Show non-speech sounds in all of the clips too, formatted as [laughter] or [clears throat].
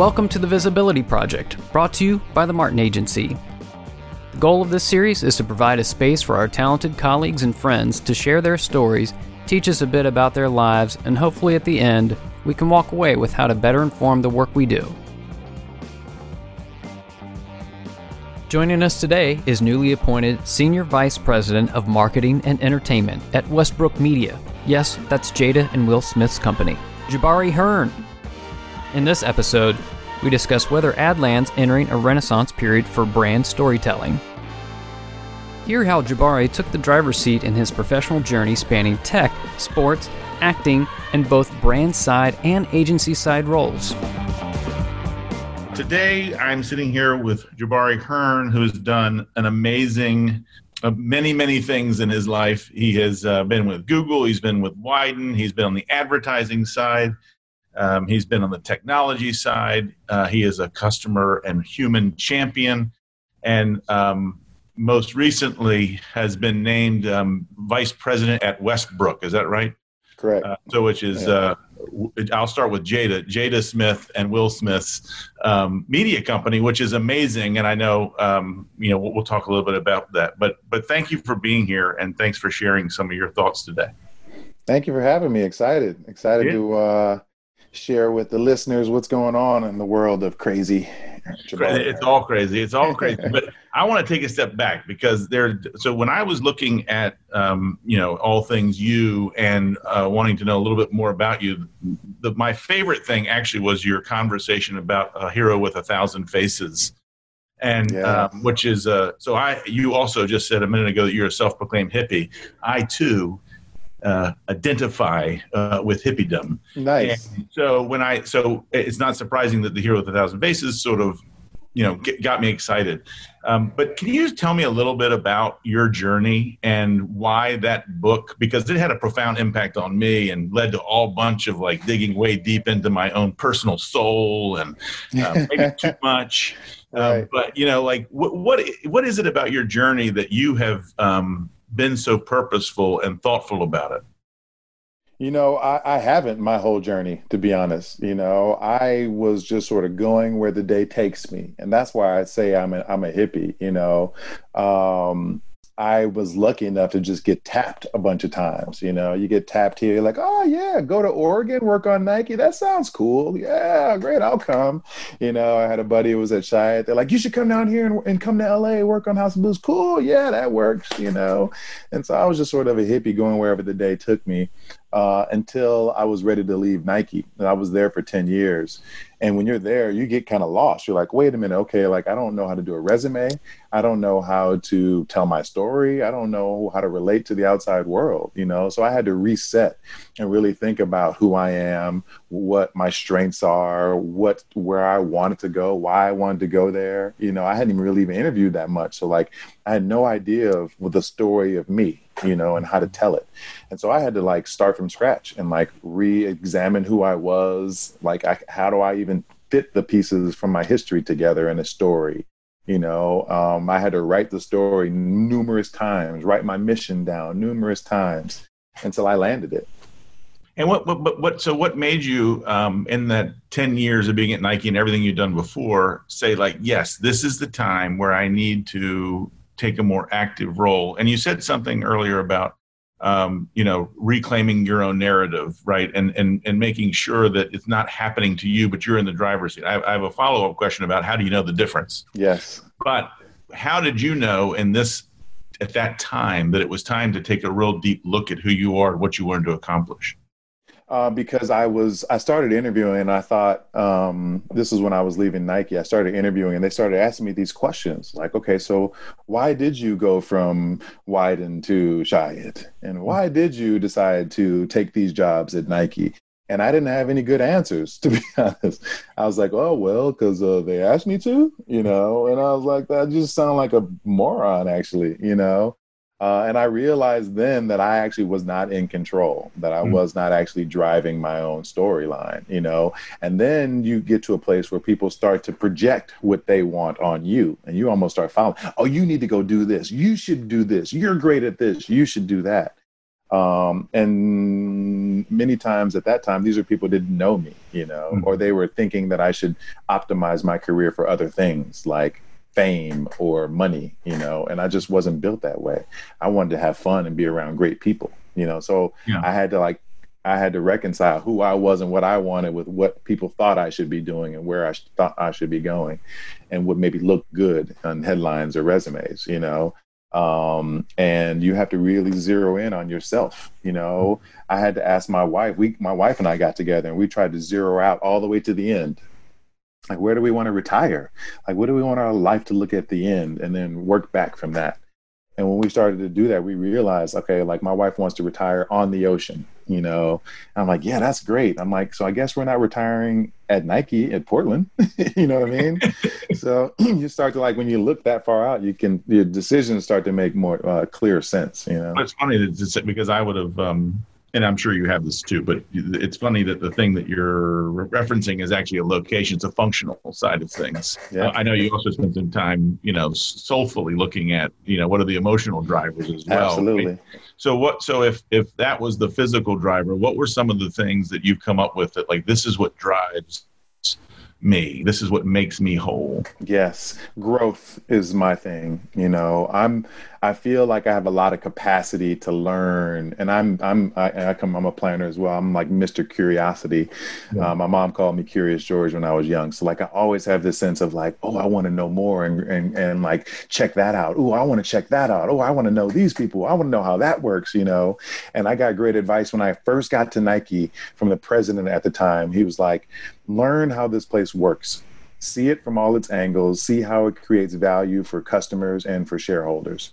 Welcome to the Visibility Project, brought to you by the Martin Agency. The goal of this series is to provide a space for our talented colleagues and friends to share their stories, teach us a bit about their lives, and hopefully at the end, we can walk away with how to better inform the work we do. Joining us today is newly appointed Senior Vice President of Marketing and Entertainment at Westbrook Media. Yes, that's Jada and Will Smith's company, Jabari Hearn. In this episode, we discuss whether Adland's entering a renaissance period for brand storytelling. Hear how Jabari took the driver's seat in his professional journey spanning tech, sports, acting, and both brand side and agency side roles. Today, I'm sitting here with Jabari Hearn, who's done an amazing, uh, many, many things in his life. He has uh, been with Google, he's been with Wieden, he's been on the advertising side, um, he's been on the technology side. Uh, he is a customer and human champion, and um, most recently has been named um, vice president at Westbrook. Is that right? Correct. Uh, so, which is yeah. uh, I'll start with Jada, Jada Smith and Will Smith's um, media company, which is amazing. And I know um, you know we'll, we'll talk a little bit about that. But but thank you for being here and thanks for sharing some of your thoughts today. Thank you for having me. Excited, excited yeah. to uh, share with the listeners what's going on in the world of crazy. It's all crazy. It's all crazy. [laughs] but I want to take a step back because there. So when I was looking at, um, you know, all things you and uh, wanting to know a little bit more about you, the, my favorite thing actually was your conversation about a hero with a thousand faces and yeah. um, which is uh, so I you also just said a minute ago that you're a self-proclaimed hippie. I too uh, identify uh, with hippiedom. Nice. And so when I so it's not surprising that the hero with a thousand faces sort of you know get, got me excited. Um, but can you tell me a little bit about your journey and why that book? Because it had a profound impact on me and led to all bunch of like digging way deep into my own personal soul and uh, [laughs] maybe too much. Um, right. but you know, like what, what what is it about your journey that you have um, been so purposeful and thoughtful about it? You know, I, I, haven't my whole journey, to be honest. You know, I was just sort of going where the day takes me, and that's why I say I'm a, I'm a hippie. You know, um, I was lucky enough to just get tapped a bunch of times. You know, you get tapped here, you're like, oh yeah, go to Oregon, work on Nike. That sounds cool. Yeah, great, I'll come. You know, I had a buddy who was at Chiat. They're like, you should come down here and, and come to LA, work on House of Blues. Cool, yeah, that works. You know, and so I was just sort of a hippie going wherever the day took me uh, until I was ready to leave Nike. And I was there for 10 years. And when you're there, you get kind of lost. You're like, wait a minute, okay, like I don't know how to do a resume. I don't know how to tell my story. I don't know how to relate to the outside world, you know? So I had to reset and really think about who I am, what my strengths are, what where I wanted to go, why I wanted to go there. You know, I hadn't even really even interviewed that much. So like I had no idea of the story of me you know, and how to tell it. And so I had to like start from scratch and like re-examine who I was. Like, I, how do I even fit the pieces from my history together in a story? You know, um, I had to write the story numerous times, write my mission down numerous times until I landed it. And what, what, what, so what made you, um, in that 10 years of being at Nike and everything you've done before, say, like, yes, this is the time where I need to take a more active role. And you said something earlier about um, you know reclaiming your own narrative, right, and and and making sure that it's not happening to you, but you're in the driver's seat. I, I have a follow up question about how do you know the difference? Yes, but how did you know in this at that time that it was time to take a real deep look at who you are, and what you wanted to accomplish? Uh, because I was I started interviewing and I thought um, this is when I was leaving Nike. I started interviewing and they started asking me these questions like, okay, so why did you go from Wieden to Chiat, and why did you decide to take these jobs at Nike? And I didn't have any good answers [laughs] to be honest. I was like, oh well, because uh, they asked me to, you know. And I was like, that just sound like a moron, actually, you know. Uh, and I realized then that I actually was not in control, that I mm. was not actually driving my own storyline, you know. And then you get to a place where people start to project what they want on you, and you almost start following. Oh, you need to go do this. You should do this. You're great at this. You should do that. Um, and many times at that time, these are people didn't know me, you know, mm-hmm. or they were thinking that I should optimize my career for other things like fame or money, you know, and I just wasn't built that way. I wanted to have fun and be around great people, you know, so yeah. I had to like I had to reconcile who I was and what I wanted with what people thought I should be doing and where I sh- thought I should be going and what maybe look good on headlines or resumes, you know. Um, and you have to really zero in on yourself. You know, I had to ask my wife, we, my wife and I got together and we tried to zero out all the way to the end. Like, where do we want to retire? Like, what do we want our life to look at the end and then work back from that? And when we started to do that, we realized, okay, like my wife wants to retire on the ocean, you know. And I'm like, yeah, that's great. I'm like, so I guess we're not retiring at Nike at Portland, [laughs] you know what I mean? [laughs] so [clears throat] you start to like when you look that far out, you can your decisions start to make more uh, clear sense, you know. It's funny that because I would have um, and I'm sure you have this too, but it's funny that the thing that you're referencing is actually a location. It's a functional side of things. Yeah. Uh, I know you also spent some time, you know, soulfully looking at, you know, what are the emotional drivers as well. Absolutely. Right? So what? So if if that was the physical driver, what were some of the things that you've come up with that like this is what drives me. This is what makes me whole. Yes, growth is my thing. You know, I'm I feel like I have a lot of capacity to learn, and I'm I'm I, I come I'm a planner as well. I'm like Mr. Curiosity. Yeah. Uh, my mom called me Curious George when I was young, so like I always have this sense of like, oh, I want to know more, and and and like check that out. Oh, I want to check that out. Oh, I want to know these people. I want to know how that works. You know, and I got great advice when I first got to Nike from the president at the time. He was like, learn how this place works see it from all its angles, see how it creates value for customers and for shareholders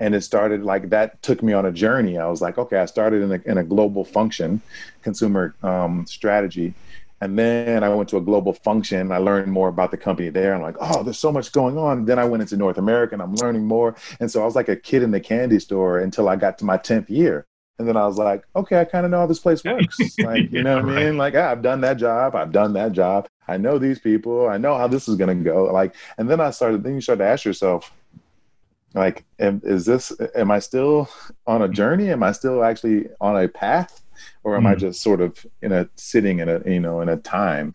and it started like that took me on a journey i was like okay i started in a, in a global function consumer um, strategy and then i went to a global function i learned more about the company there i'm like oh there's so much going on then i went into north america and i'm learning more and so i was like a kid in the candy store until i got to my 10th year and then I was like, okay, I kind of know how this place works. [laughs] Like, you know what I mean? Like, ah, I've done that job. I've done that job. I know these people. I know how this is going to go. Like, and then I started, then you start to ask yourself, like am, is this am i still on a journey am i still actually on a path or am mm. i hmm. just sort of in a sitting in a you know in a time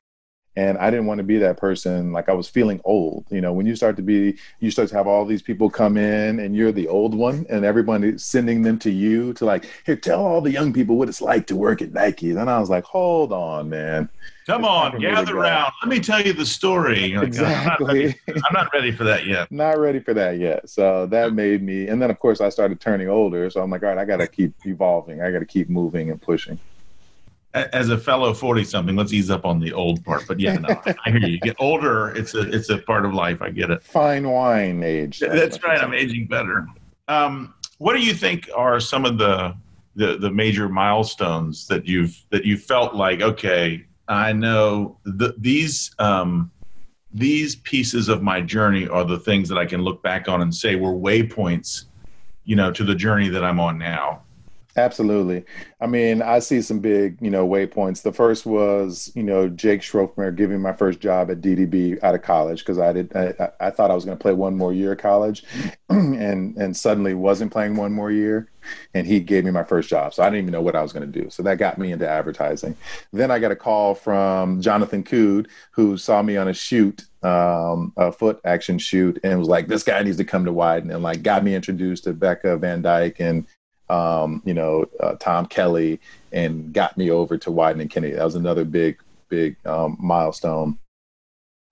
and i didn't want to be that person like i was feeling old you know when you start to be you start to have all these people come in and you're the old one and everybody sending them to you to like here tell all the young people what it's like to work at nike and i was like hold on man Come on, gather around. Let me tell you the story. Like, exactly. I'm not, I'm not, ready for that yet. [laughs] not ready for that yet. So that made me, and then of course I started turning older. So I'm like, all right, I got to keep evolving. I got to keep moving and pushing. As a fellow forty something, let's ease up on the old part. But yeah, no, I hear you. you. Get older, it's a it's a part of life. I get it. Fine wine age. That's, That's right. I'm aging better. Um, what do you think are some of the the the major milestones that you've that you felt like okay I know the, these um, these pieces of my journey are the things that I can look back on and say were waypoints, you know, to the journey that I'm on now. Absolutely. I mean, I see some big, you know, waypoints. The first was, you know, Jake Schrofmer giving my first job at DDB out of college because I did. I, I, thought I was going to play one more year of college, [clears throat] and and suddenly wasn't playing one more year, and he gave me my first job. So I didn't even know what I was going to do. So that got me into advertising. Then I got a call from Jonathan Cude, who saw me on a shoot um, a Footaction shoot and was like, this guy needs to come to Wieden and like got me introduced to Becca Van Dyke and um, you know, uh, Tom Kelly and got me over to Wieden and Kennedy. That was another big, big um, milestone.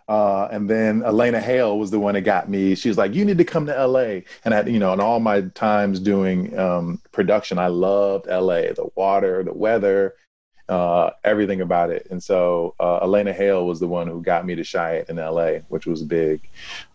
Uh, and then Elena Hale was the one that got me. She was like, "You need to come to LA." And I, you know, in all my times doing um, production, I loved LA, the water, the weather, uh, everything about it. And so uh, Elena Hale was the one who got me to Chiat in LA, which was big.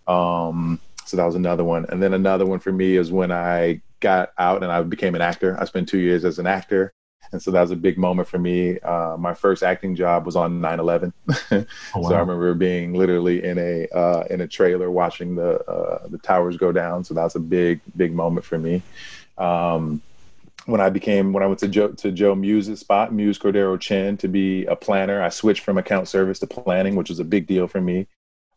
Um, so that was another one. And then another one for me is when I got out and I became an actor. I spent two years as an actor. And so that was a big moment for me. Uh, my first acting job was on 9/11, [laughs] oh, wow. so I remember being literally in a uh, in a trailer watching the uh, the towers go down. So that was a big big moment for me. Um, when I became when I went to Jo to Jo Muse's spot, Muse Cordero Chen, to be a planner, I switched from account service to planning, which was a big deal for me.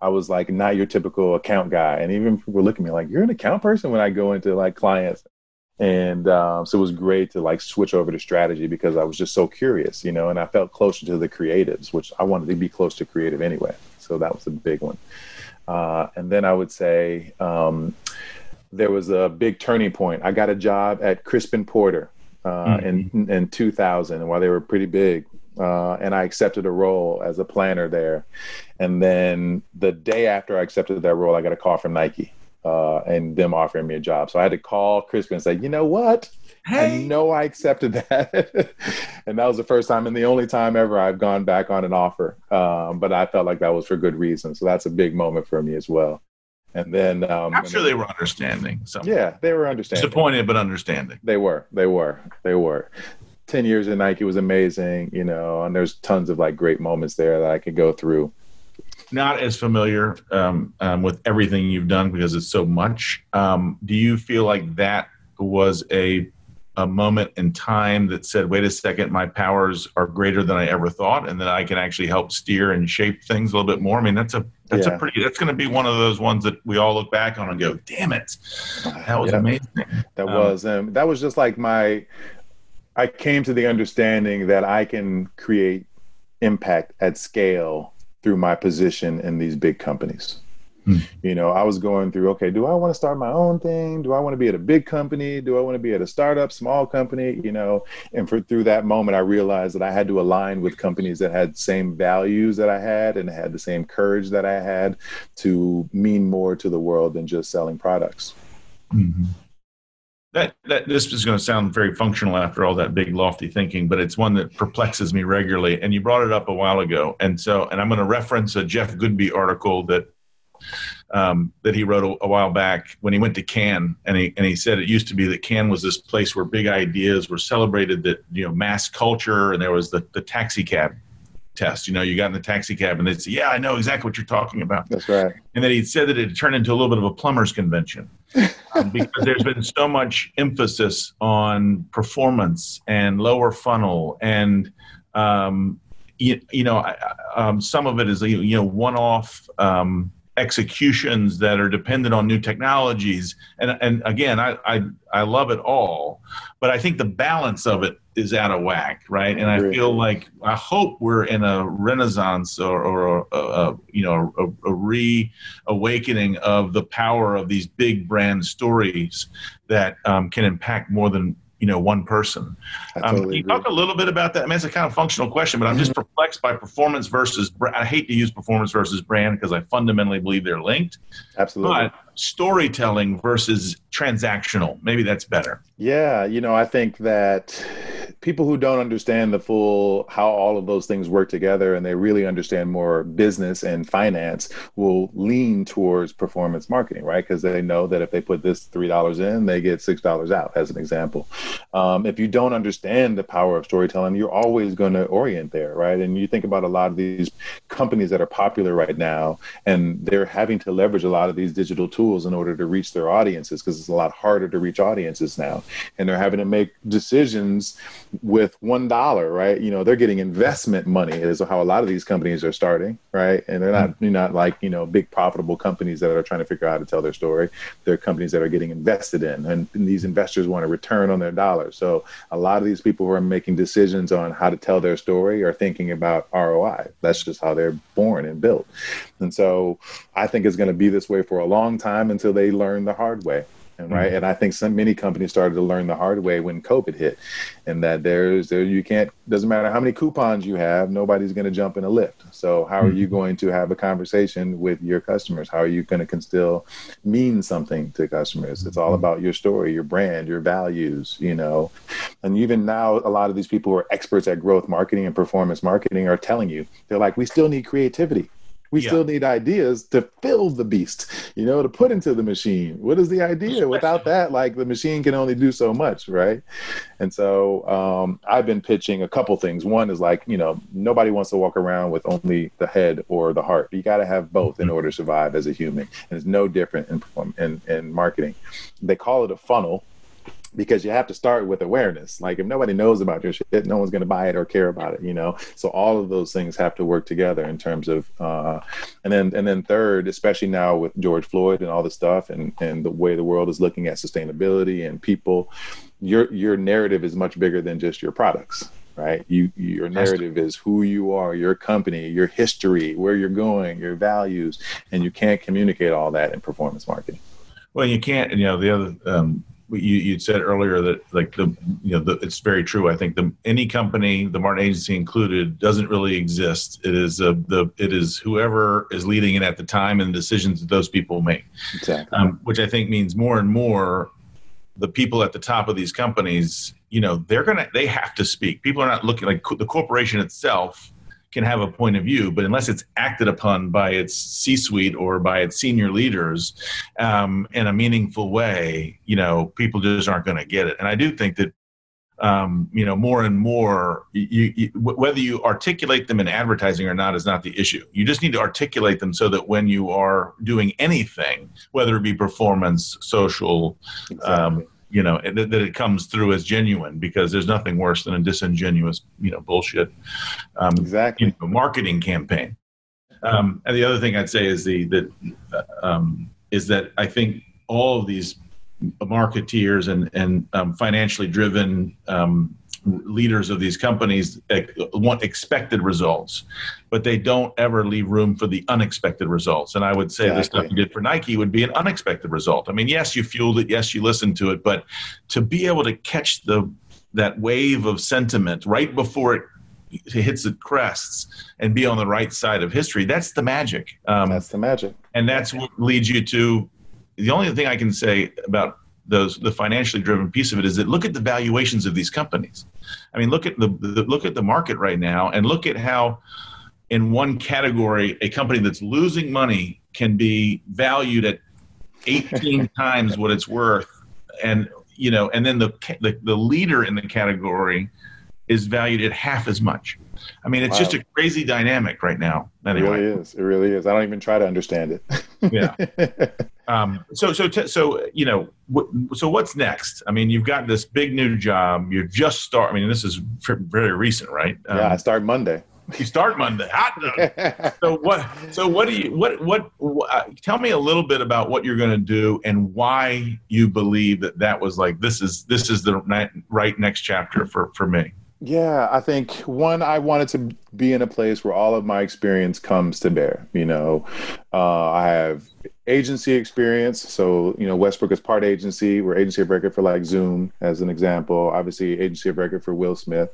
I was like not your typical account guy. And even people look at me like, you're an account person when I go into like clients. and um, so it was great to like switch over to strategy because I was just so curious, you know, and I felt closer to the creatives, which I wanted to be close to creative anyway. So that was a big one. Uh, and then I would say um, there was a big turning point. I got a job at Crispin Porter uh, mm-hmm. in in 2000, while they were pretty big. Uh, and I accepted a role as a planner there. And then the day after I accepted that role, I got a call from Nike uh, and them offering me a job. So I had to call Crispin and say, you know what? Hey. I know I accepted that. [laughs] and that was the first time and the only time ever I've gone back on an offer. Um, but I felt like that was for good reason. So that's a big moment for me as well. And then um, I'm sure they were understanding. So Yeah, they were understanding. Disappointed, but understanding. They were. They were. They were. 10 years in Nike was amazing, you know, and there's tons of like great moments there that I could go through. Not as familiar um, um, with everything you've done because it's so much. Um, do you feel like that was a a moment in time that said, wait a second, my powers are greater than I ever thought, and that I can actually help steer and shape things a little bit more. I mean, that's a that's yeah. a pretty that's going to be one of those ones that we all look back on and go, damn it, that was yeah, amazing. That um, was, and that was just like my. I came to the understanding that I can create impact at scale through my position in these big companies. Mm. You know, I was going through, okay, do I want to start my own thing? Do I want to be at a big company? Do I want to be at a startup, small company? You know, and for through that moment, I realized that I had to align with companies that had same values that I had and had the same courage that I had to mean more to the world than just selling products. Mm-hmm. That, that this is going to sound very functional after all that big lofty thinking, but it's one that perplexes me regularly. And you brought it up a while ago, and so and I'm going to reference a Jeff Goodby article that um, that he wrote a, a, while back when he went to Cannes, and he and he said it used to be that Cannes was this place where big ideas were celebrated, that you know mass culture, and there was the the taxi cab test. You know, you got in the taxi cab, and they'd say, "Yeah, I know exactly what you're talking about." That's right. And then he said that it turned into a little bit of a plumbers convention [laughs] um, because there's been so much emphasis on performance and lower funnel and um, you, you know, um, some of it is you know one-off um, executions that are dependent on new technologies. And and again, I, I I love it all, but I think the balance of it is out of whack, right? And I feel like I hope we're in a renaissance or, or a, a, you know a, a reawakening of the power of these big brand stories that um, can impact more than you know one person. Um, totally can you talk a little bit about that? I mean, it's a kind of functional question, but I'm just mm-hmm. perplexed by performance versus. I hate to use performance versus brand because I fundamentally believe they're linked. Absolutely. But storytelling versus transactional, maybe that's better. Yeah, you know, I think that people who don't understand the full how all of those things work together and they really understand more business and finance will lean towards performance marketing right? Because they know that if they put this three dollars in they get six dollars out as an example. Um, if you don't understand the power of storytelling you're always going to orient there right? And you think about a lot of these companies that are popular right now and they're having to leverage a lot of these digital tools in order to reach their audiences because it's a lot harder to reach audiences now and they're having to make decisions with one dollar, right? You know, they're getting investment money is how a lot of these companies are starting, right? And they're not you're not like, you know, big profitable companies that are trying to figure out how to tell their story. They're companies that are getting invested in and, and these investors want a return on their dollars. So a lot of these people who are making decisions on how to tell their story are thinking about ROI. That's just how they're born and built. And so I think it's going to be this way for a long time until they learn the hard way and right mm-hmm. and i think some many companies started to learn the hard way when covid hit and that there's there you can't doesn't matter how many coupons you have nobody's going to jump in a Lyft so how are you mm-hmm. going to have a conversation with your customers how are you going to still mean something to customers it's all mm-hmm. about your story your brand your values you know and even now a lot of these people who are experts at growth marketing and performance marketing are telling you they're like we still need creativity we yeah. still need ideas to fill the beast, you know, to put into the machine. What is the idea? Without that, like the machine can only do so much, right? And so um, I've been pitching a couple things. One is like, you know, nobody wants to walk around with only the head or the heart. You got to have both in mm-hmm. order to survive as a human. And it's no different in, in, in marketing. They call it a funnel because you have to start with awareness. Like if nobody knows about your shit, no one's going to buy it or care about it, you know. So all of those things have to work together in terms of, uh, and then and then third, especially now with George Floyd and all the stuff, and and the way the world is looking at sustainability and people, your your narrative is much bigger than just your products. Right, you your narrative is who you are, your company, your history, where you're going, your values, and you can't communicate all that in performance marketing. Well, you can't. You know, the other um, you you said earlier that like the you know the, it's very true. I think the any company, the Martin Agency included, doesn't really exist. It is uh, the it is whoever is leading it at the time and the decisions that those people make. Exactly. Um, which I think means more and more the people at the top of these companies, you know, they're gonna they have to speak. People are not looking like the corporation itself can have a point of view, but unless it's acted upon by its C-suite or by its senior leaders um, in a meaningful way, you know, people just aren't going to get it. And I do think that, um, you know, more and more, you, you, whether you articulate them in advertising or not is not the issue. You just need to articulate them so that when you are doing anything, whether it be performance, social, exactly. um, you know that, that, it comes through as genuine because there's nothing worse than a disingenuous you know bullshit um, exactly. you know, marketing campaign. Um, and the other thing i'd say is the that uh, um, is that i think all of these marketeers and and um, financially driven um, leaders of these companies want expected results, but they don't ever leave room for the unexpected results. And I would say exactly. the stuff you did for Nike would be an unexpected result. I mean, yes, you fueled it, yes, you listened to it, but to be able to catch the that wave of sentiment right before it hits the crests and be on the right side of history that's the magic um, that's the magic and that's what leads you to the only thing i can say about those the financially driven piece of it is that look at the valuations of these companies. I mean, look at the, the look at the market right now, and look at how in one category a company that's losing money can be valued at 18 [laughs] times what it's worth, and you know, and then the, the the leader in the category is valued at half as much. I mean, it's wow. just a crazy dynamic right now. Anyway. It really is. It really is. I don't even try to understand it. yeah. [laughs] Um, so, so, t- so, you know, w- so what's next? I mean, you've got this big new job. You're just start. I mean, this is very recent, right? Um, yeah, I start Monday. You start Monday. So what? So what do you? What? What? Uh, tell me a little bit about what you're going to do and why you believe that that was like this is this is the right next chapter for for me. Yeah, I think one, I wanted to be in a place where all of my experience comes to bear. You know, uh, I have agency experience. So, you know, Westbrook is part agency. We're agency of record for like Zoom, as an example. Obviously, agency of record for Will Smith.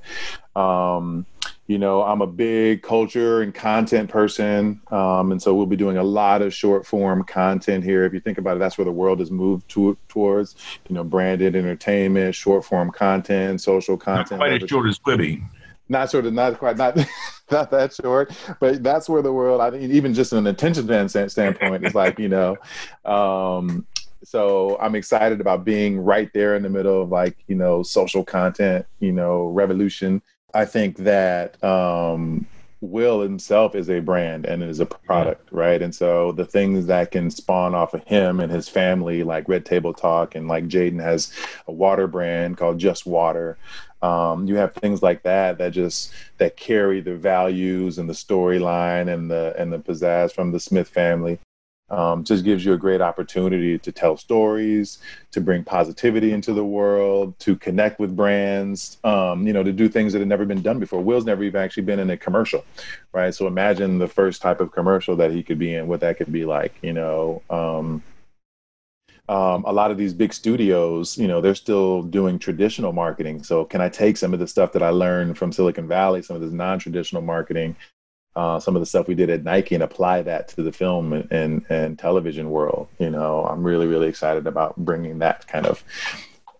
Um, you know, I'm a big culture and content person. Um, and so we'll be doing a lot of short form content here. If you think about it, that's where the world has moved to, towards, you know, branded entertainment, short form content, social content. Not quite as short as Quibi. Not sort of, not quite, not [laughs] not that short, but that's where the world. I mean, even just an attention span standpoint is like you know, um, so I'm excited about being right there in the middle of like you know social content, you know, revolution. I think that um, Will himself is a brand and is a product, right? And so the things that can spawn off of him and his family, like Red Table Talk, and like Jaden has a water brand called Just Water. Um, you have things like that that just that carry the values and the storyline and the and the pizzazz from the Smith family. Um, just gives you a great opportunity to tell stories, to bring positivity into the world, to connect with brands, um, you know, to do things that have never been done before. Will's never even actually been in a commercial, right? So imagine the first type of commercial that he could be in, what that could be like, you know. Um, um, a lot of these big studios, you know, they're still doing traditional marketing. So can I take some of the stuff that I learned from Silicon Valley, some of this non-traditional marketing, uh, some of the stuff we did at Nike, and apply that to the film and, and, and television world? You know, I'm really really excited about bringing that kind of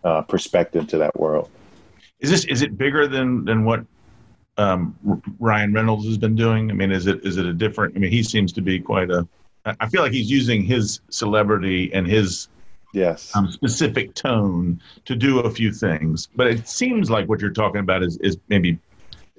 uh, perspective to that world. Is this is it bigger than than what um, Ryan Reynolds has been doing? I mean, is it is it a different? I mean, he seems to be quite a. I feel like he's using his celebrity and his yes um, specific tone to do a few things but it seems like what you're talking about is, is maybe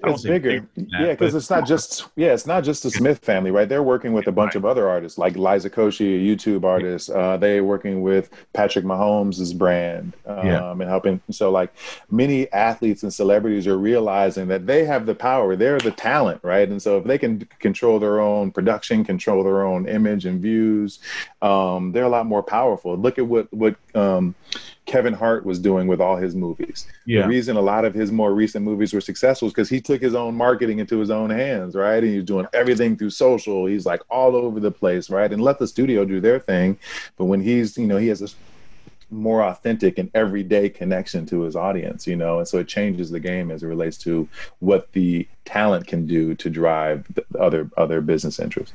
it's bigger. That, yeah, because it's not just yeah, it's not just the Smith family, right? They're working with a bunch right. of other artists like Liza Koshy, a YouTube artist. Uh, they're working with Patrick Mahomes' brand um, yeah. and helping. So like many athletes and celebrities are realizing that they have the power. They're the talent, right? And so if they can control their own production, control their own image and views, um, they're a lot more powerful. Look at what what um, Kevin Hart was doing with all his movies. Yeah. The reason a lot of his more recent movies were successful is because he took his own marketing into his own hands, right? And he's doing everything through social. He's like all over the place, right? And let the studio do their thing. But when he's, you know, he has this more authentic and everyday connection to his audience, you know, and so it changes the game as it relates to what the talent can do to drive other other business interests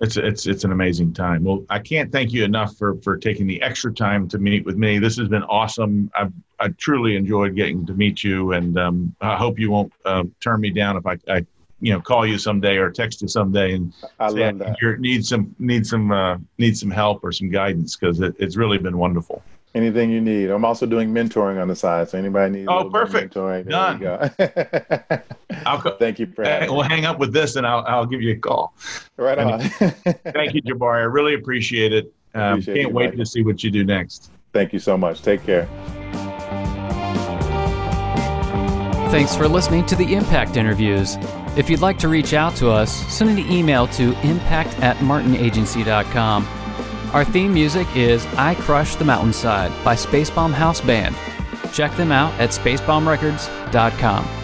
it's it's it's an amazing time. Well, I can't thank you enough for for taking the extra time to meet with me. This has been awesome. I've I truly enjoyed getting to meet you, and um, I hope you won't uh, turn me down if I, I you know call you someday or text you someday and I say love that. you need some need some uh, need some help or some guidance because it, it's really been wonderful. Anything you need. I'm also doing mentoring on the side, so anybody needs. Oh, perfect. Mentoring, Done. [laughs] I'll [laughs] co- thank you for We'll hang up with this, and I'll I'll give you a call. Right on. thank you, Jabari. I really appreciate it. Um, appreciate can't you, wait Mike. to see what you do next. Thank you so much. Take care. Thanks for listening to the Impact Interviews. If you'd like to reach out to us, send an email to impact at martinagency.com. Our theme music is I Crush the Mountainside by Spacebomb House Band. Check them out at spacebombrecords.com.